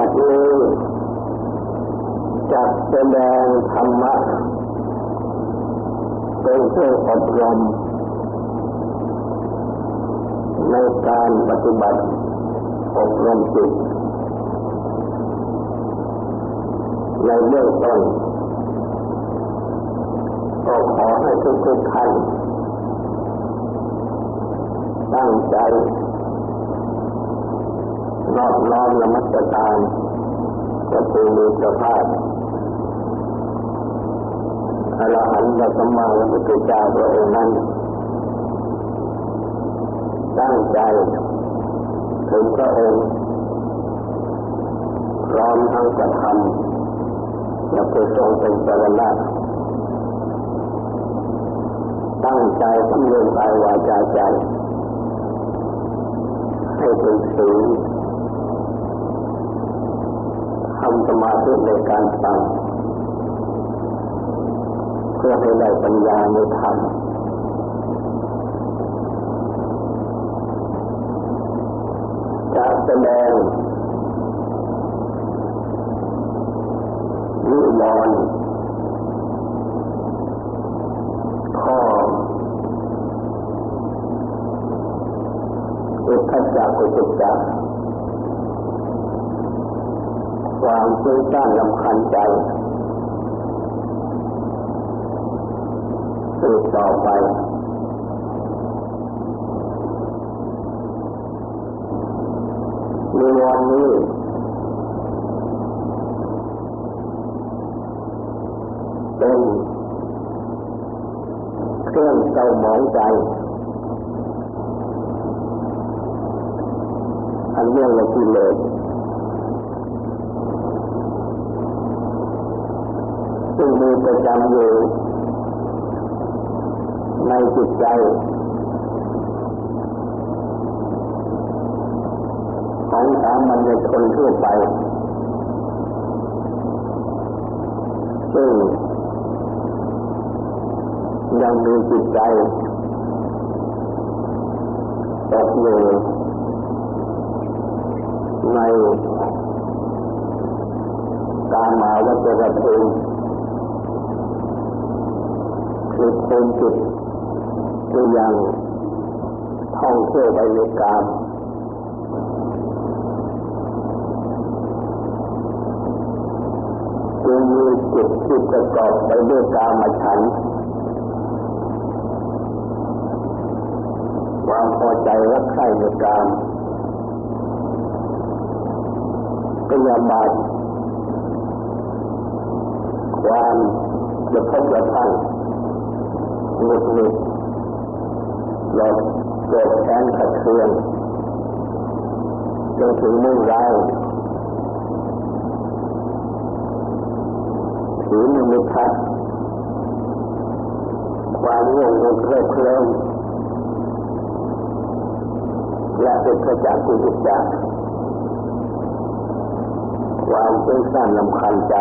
บัดนี้จัดแสดงธรรมะเป็นเครื่องอบรมในการปฏิบัติอบรมจิตในเรื่องต้นก็ขอให้ทุกทุกท่านตั้งใจ นอบน้อมนมัสการพระภูมิพระภาคอรหันตสัมมาสัมพุทธเจ้าตัวเองค์นั้น ตั้งใจถึงพระองค์พร้อมทั้งกระทำและประสงค์เป็นสารณะตั้งใจสำเร็จกายวาจาใจให้เป็นศีล ทำสมาธิในการฟังเพื่อให้ได้ปัญญาในธรรมจะแสดงนิวรณ์ข้ออุทธัจจะกุจจัก ความฟุ้งซ่านลำคันใจสืบต่อไป ในวันนี้เป็นเครื่องเศร้าหมองใจอันเรื่องละกิเลส ซึ่งมีประจำอยู่ในจิตใจ ของสามัญชนทั่วไป ซึ่งยังมีจิตใจตกอยู่ในการมาวัจระภูมิ คือภูมิจิตที่ยังท่องเที่ยวไปในกามจึงมีจิตที่ประกอบไปด้วยกามฉันความพอใจรักใคร่ในกามก็ยาบาดความจะพบกระทั่ง หงุดหงิดหลอดโกรธแค้นขัดเคืองจนถึงมุ่งร้ายถือมิมิทัศความง่วงงงเคลิบเคลิ้มและเป็นขจากกุจิจักความเป็นสั้นลำคันใจ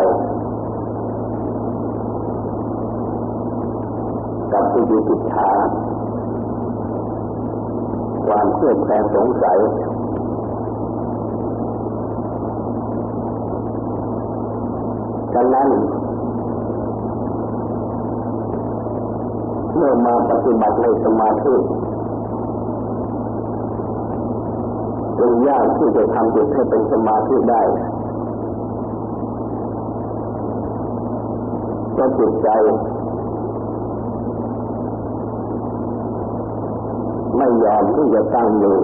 กับผู้ดีจิตชาความเครียดแค้นสงสัยดังนั้นเมื่อมาปฏิบัติในสมาธิจึงยากที่จะทำจิตให้เป็นสมาธิได้เพราะจิตใจ ไม่ยอมที่จะตั้งอยู่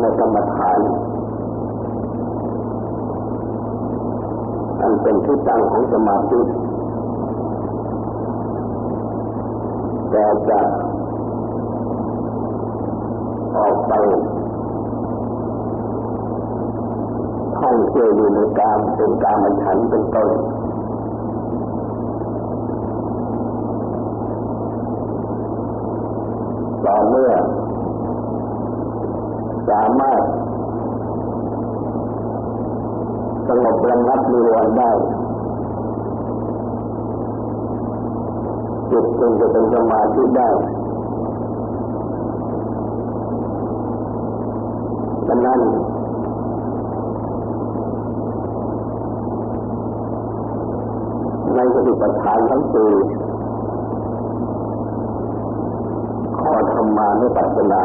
ในกรรมฐานอันเป็นที่ตั้งของสมาธิแต่จะออกไปท่องเที่ยวอยู่ในการเป็นการมันฉันเป็นต้น ต่อเมื่อ สามารถสงบระงับมิรณ์ได้จิตจึงจะเป็นสมาธิได้ดังนั้นในสติปัฏฐานทั้งสี่ ข้อธรรมานุปัสสนา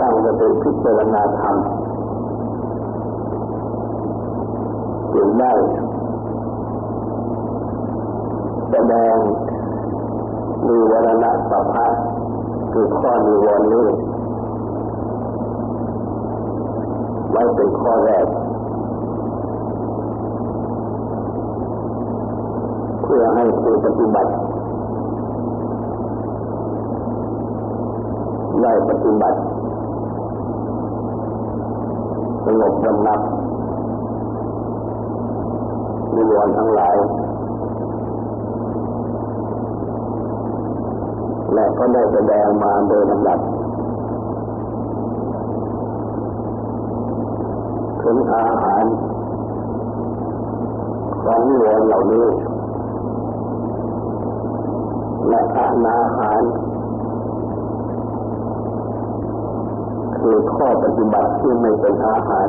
ตั้งจะเป็นพิจารณาธรรมจึงได้แสดงมีวรณะสัพพะคือข้อนิวรณ์นี้ไว้เป็นข้อแรก เพื่อให้ผู้ปฏิบัติ ได้ปฏิบัติสงบระงับนิวรณ์ทั้งหลาย และก็ได้แสดงมาโดยลำดับถึงอาหารของนิวรณ์เหล่านี้และอานาหาร คือข้อปฏิบัติที่ไม่เป็นอาหาร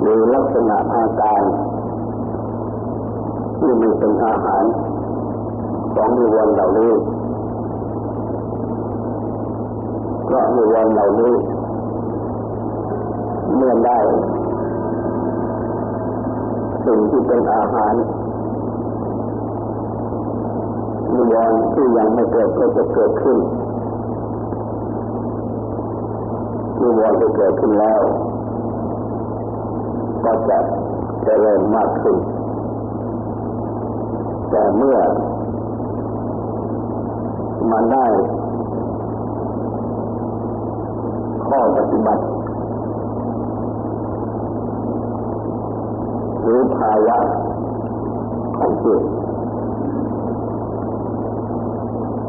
หรือลักษณะอาการที่ไม่เป็นอาหารของนิวรณ์เหล่านี้เพราะนิวรณ์เหล่านี้เมื่อได้สิ่งที่เป็นอาหารนิวรณ์ที่ยังไม่เกิดก็จะเกิดขึ้น นิวรณ์ที่เกิดขึ้นแล้ว ก็จะเจริญมากขึ้น แต่เมื่อมาได้ ข้อปฏิบัติหรือภาวะของจิต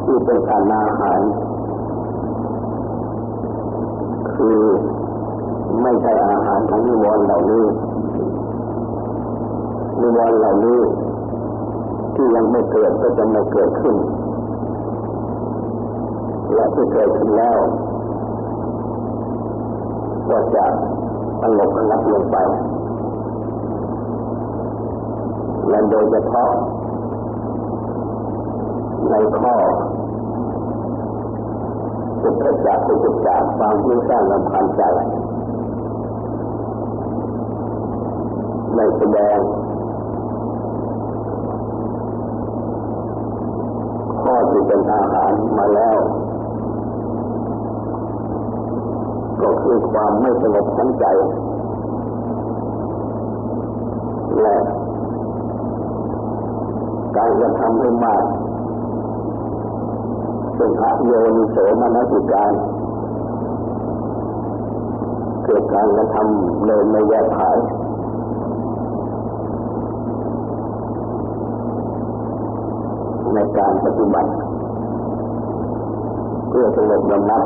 ที่เป็นการอาหาร คือไม่ใช่อาหารของนิวรณ์เหล่านี้นิวรณ์เหล่านี้ ที่ยังไม่เกิดก็จะไม่เกิดขึ้น และที่เกิดขึ้นแล้วก็จะสงบระงับลงไป และโดยเฉพาะในข้อ สุขจักสุขจักความที่สร้างลำพันใจในแสดงข้อที่เป็นอาหารมาแล้ว ก็คือความไม่สงบทั้งใจและการกระทำให้มาก เป็นพระโยนิโสมนสิการเกิดการกระทำเลยไม่แยกขายในการปฏิบัติ เพื่อสงบระงับ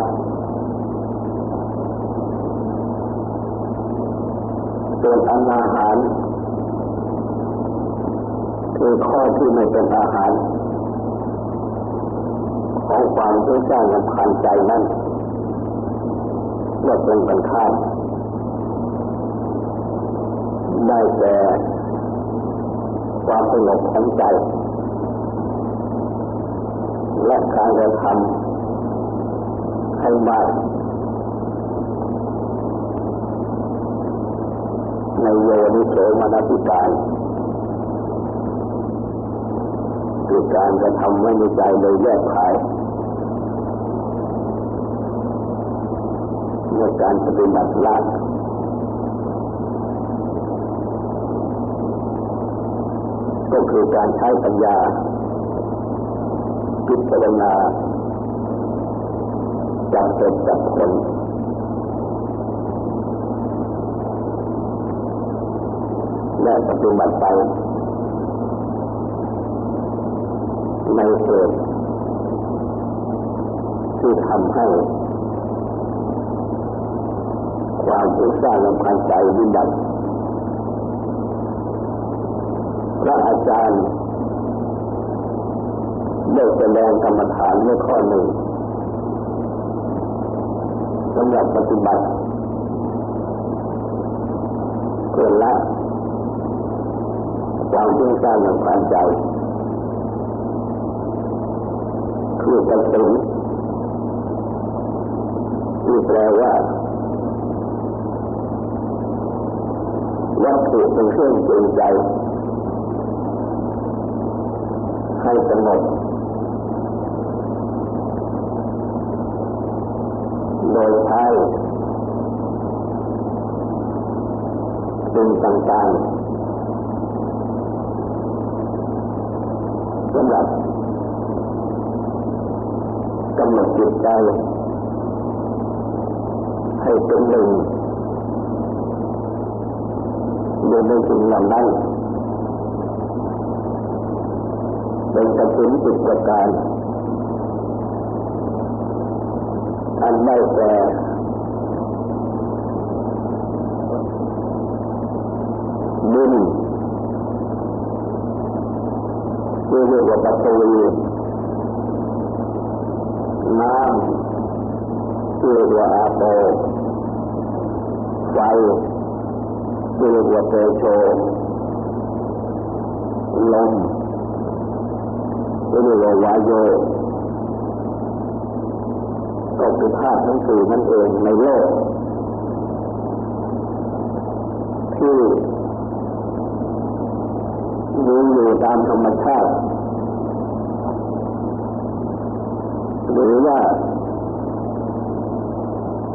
ส่วนอาหารคือข้อที่ไม่เป็นอาหาร ของความที่สร้างลำพันใจนั้นเมื่อเป็นปัญข้ามได้แต่ความสงบของใจ และการกระทำให้มากในโยนิโสมนสิการคือการกระทำไม่ในใจเลยแยกขาย ในการปฏิบัติละก็คือการใช้ปัญญาพิจารณาจับเหตุจับผลและปฏิบัติไปในเหตุที่ทำให้ ความทุกข์ร้างลำพันใจวิบัติพระอาจารย์ได้แสดงกรรมฐานในข้อหนึ่งสำหรับปฏิบัติเพื่อละความทุ่งซ่านของความใจคือกระสุนที่แปลว่า วัตถุเป็นเครื่องจูงใจ ให้สงบโดยใช้สิ่งต่างๆสำหรับกำหนดจิตใจให้เป็นหนึ่ง อยู่ในสิ่งเหล่านั้นเป็นกระสุนจิตประการ อันไม่แก่ดินที่เรียกว่าปัตวีน้ำที่เรียกว่าอาโปไฟ ที่เรียกว่าเตโชลมเรียกว่าวายโยก็คือธาตุทั้งสี่นั่นเองในโลก ที่มีอยู่ตามธรรมชาติหรือว่า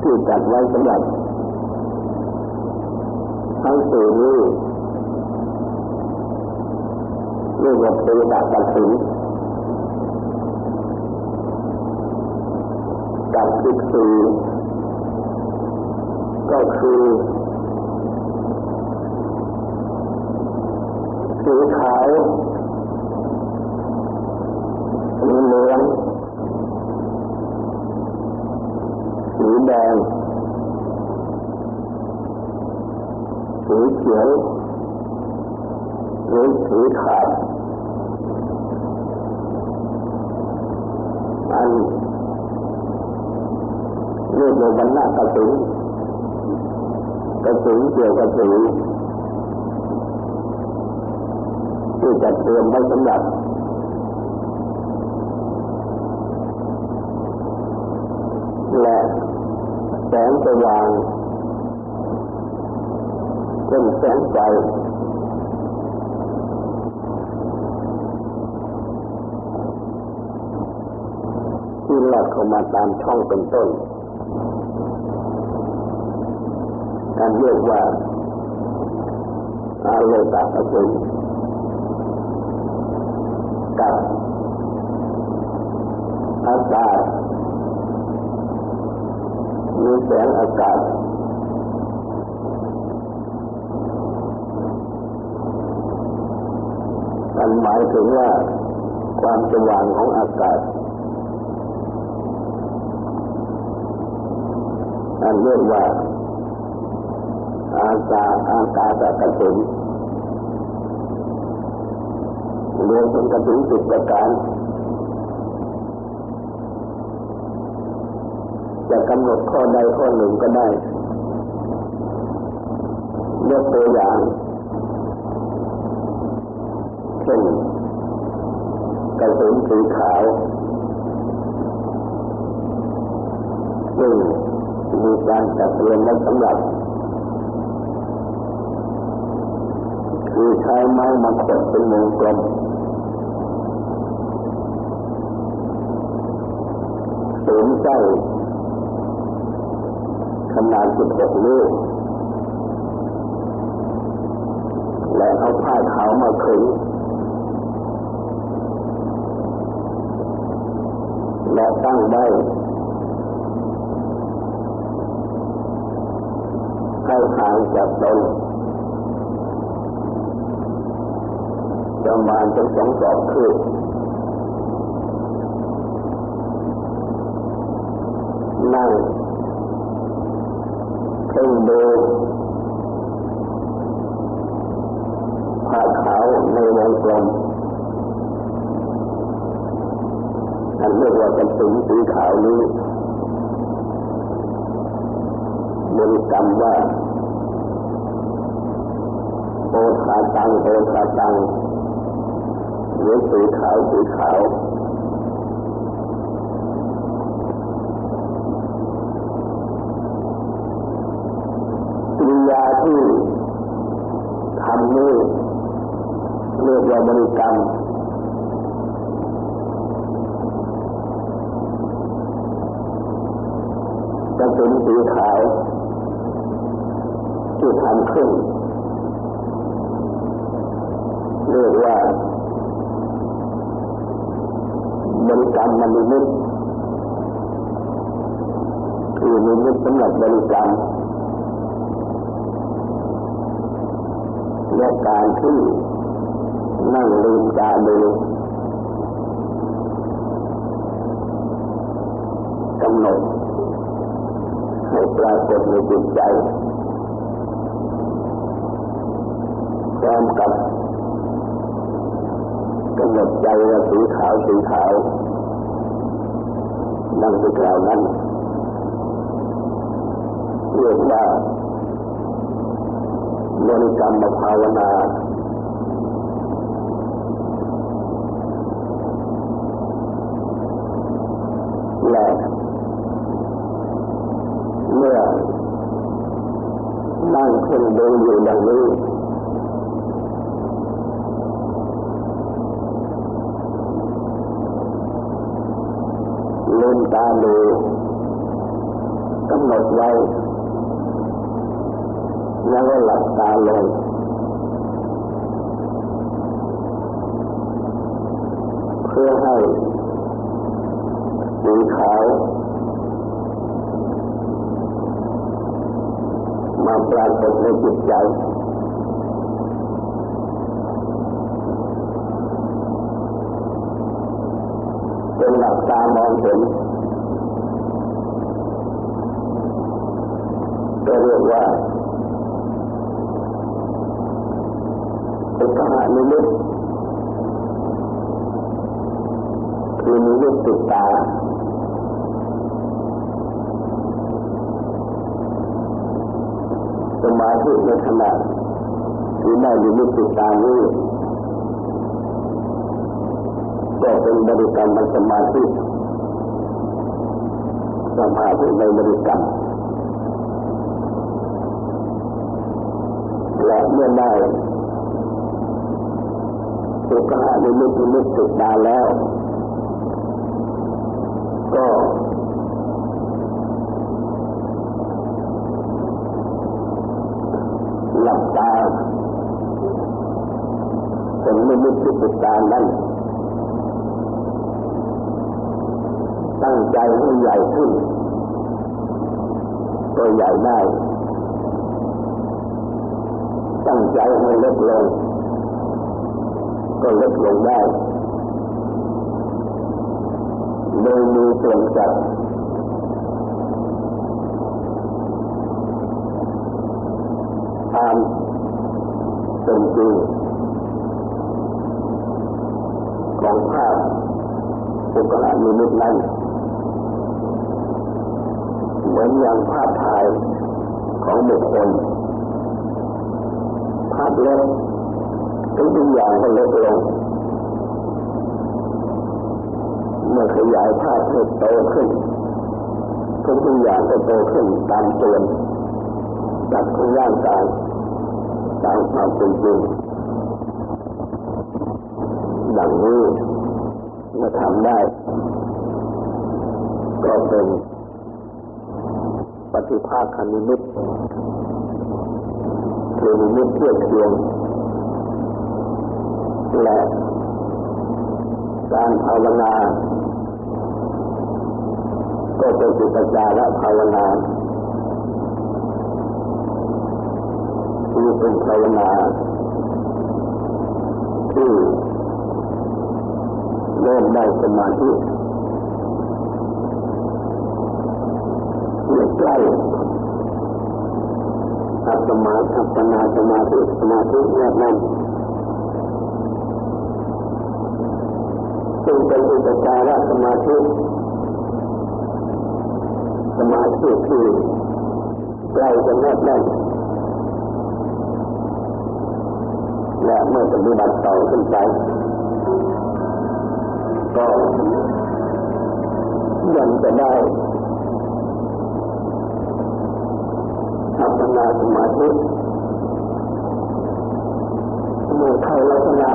ที่จัดไว้สำหรับ ทั้งสี่นี้เรียกว่าเป็นดาตัดสินกับสิบสี่ก็คือสีขาวสีเหลืองสีแดงสีเขียวหรือสีขาวอันเรียกว่าวันหน้ากระสุนกระสุน เกี่ยวกับสีที่จะเตรียมไว้สำหรับและแสงสว่างเป็นแสงไฟที่หลอดเข้ามาตามช่องเป็นต้น การเรียกว่าอาโลกาปสุนกับอากาศมีแสงอากาศมันหมายถึงว่าความสว่างของอากาศอันเรียกว่า อากาศอากาศกระสุนรวมเป็นกระสุนสิบประการจะกำหนดข้อใดข้อหนึ่งก็ได้ยกตัวอย่างเช่นกระสุนสีขาวซึ่งมีการจัดเตรียมไว้สำหรับ คือใช้ไม้มาขดเป็นวงกลมสูงไส้ขนาด16นิ้วและเอาผ้าขาวมาขึงและตั้งได้ให้หางจากตน ประมาณเป็นสองศอกคืบนั่งเพ่งดูผ้าขาวในวงกลมอันเรียกว่าเป็นสีสีขาวนี้บริกรรมว่าโอทาตังโอทาตัง หรือสีขาวสีขาวกิริยาที่ทำนี้เรียกว่าบริกรรมจะเป็นสีขาวที่ทำขึ้นเรียกว่าบริกรรมมนิมิตคือนิมิตสำหรับบริกรรมและการที่นั่งลืมตาดู กำหนดให้ปรากฏในจิตใจพร้อมกับกำหนดใจว่าสีขาวสีขาวนั่งที่กล่าวนั้นเรียกว่าบริกรรมภาวนาและ เมื่อนั่งขึ้นดูอยู่ดังนี้ลืมตาดูกำหนดไว้แล้วก็หลับตาลงเพื่อให้สีขาว มาปรากฏในจิตใจเป็นหลับตามองเห็นก็เรียกว่าเป็นขณะนิมิตคือนิมิตติดตา สมาธิในขณะที่ได้นิมิตติดตานี้ก็เป็นบริกรรมสมาธิสมาธิในบริกรรมและเมื่อได้สุขะนิมิตนิมิตติดตาแล้ว ก็ ลับตาเป็นนิมิตที่ติดตานั้นตั้งใจให้ใหญ่ขึ้นก็ใหญ่ได้ ตั้งใจให้เล็กลง ก็เล็กลงได้โดยมีส่วนจัดามเป็นจริงของภาพสุขะนิมิตนั้นเหมือนอย่างภาพถ่ายของบุคคลภาพเล็กทุกอย่างก็เล็กลงเมื่อขยายภาพให้โตขึ้นทุกอย่างก็โตขึ้นตามตัวจากของร่างกาย ตามความเป็นจริงดังนี้เมื่อทำได้ ก็เป็นปฏิภาคนิมิตคือนิมิตเทียบเทียงและการภาวนา ก็เป็นจิตจาระภาวนา ที่เป็นภาวนาที่เริ่มได้สมาธิใกล้อัปมาอัปนาสมาธิสมาธิแยกนั้นซึ่งเป็นอุปการสมาธิสมาธิที่ใกล้จะแนบแน่น และเมื่อปฏิบัติต่อขึ้นไป ก็ยังจะได้อัปปนาสมาธิเมื่อเข้าลักษณะ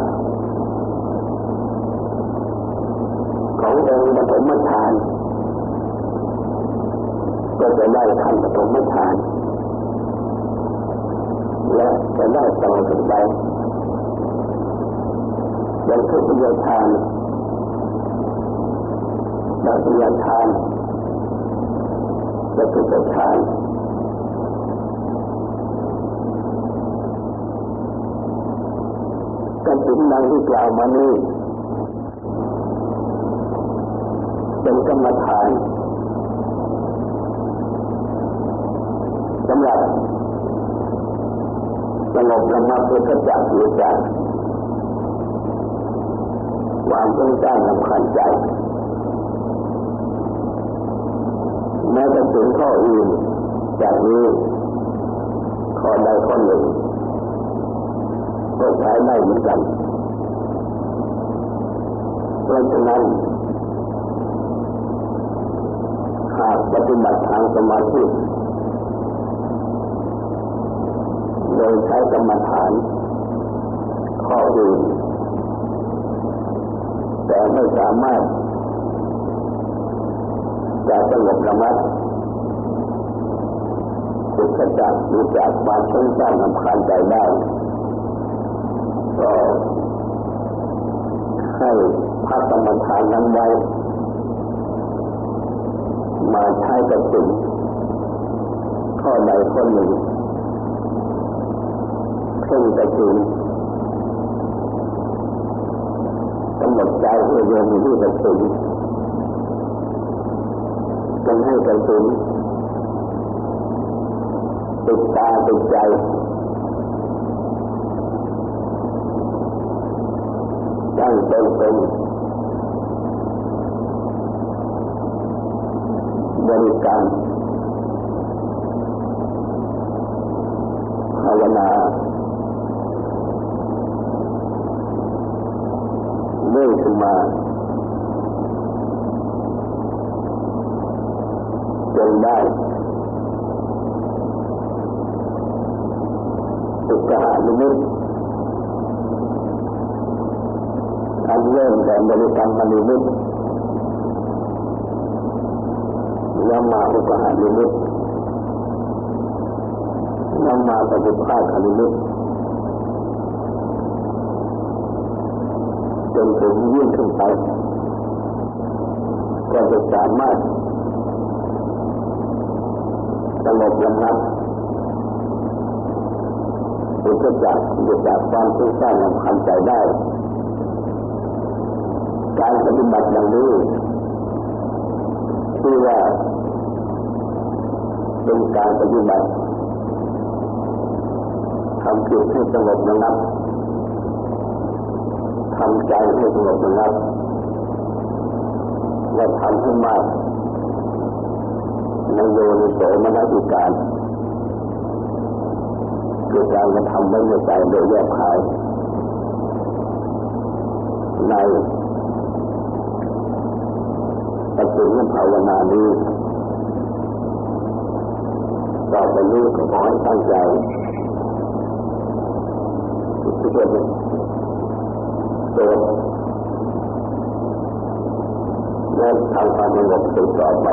ขององค์ปฐมฌานก็จะได้ขั้นปฐมฌานและจะได้ต่อขึ้นไป อยังทุติยฌานตติยฌานจตุตฌานกันถึงดังที่กล่าวมานี้เป็นกรรมฐานสำหรับสงบระงับเพื่อจักอยู่จาก ความต้องการลำคัญใจแม้จะถึงข้ออื่นจากนี้ข้อใดข้อหนึ่งก็ใช้ได้เหมือนกันเพราะฉะนั้นหากปฏิบัติทางสมาธิโดยใช้กรรมฐานข้ออื่น แต่ไม่สามารถจะสงบระมัดจุดขจัดดูจากความฟุ้งซ่านลำคาญใจได้ก็ให้พักกรรมฐานนั้นไว้มาใช้กับสิ่งข้อใดข้อหนึ่งเพ่งไปถึง กำหนดใจให้รวมอยู่ที่กระสุนจนให้กระสุนติดตาติดใจตั้งตนเป็นบริการภาวนาเลื่อยขึ้นมาจน ได้ตุกหานิมิตอันเริ่มแต่บริกรรมนิมิตแล้วมาอุปหานิมิตแล้วมาปฏิภาคนิมิตจนถึงยิ่งขึ้นไปก็จะสามารถ สงบระงับอุปจักหยุดจากความทุกข์ร้างลำคันใจได้ การปฏิบัติอย่างนี้ชื่อว่าเป็นการปฏิบัติทำจิตให้สงบระงับทำใจให้สงบระงับและทำให้มาก ในโยนิโสมนสิการคือการกระทำไม่ในใจโดยแยบคายในปฏิบัติภาวนานี้ต่อไปนี้ก็ขอให้ตั้งใจที่จะเป็นตัวและทำความสงบสืบต่อไป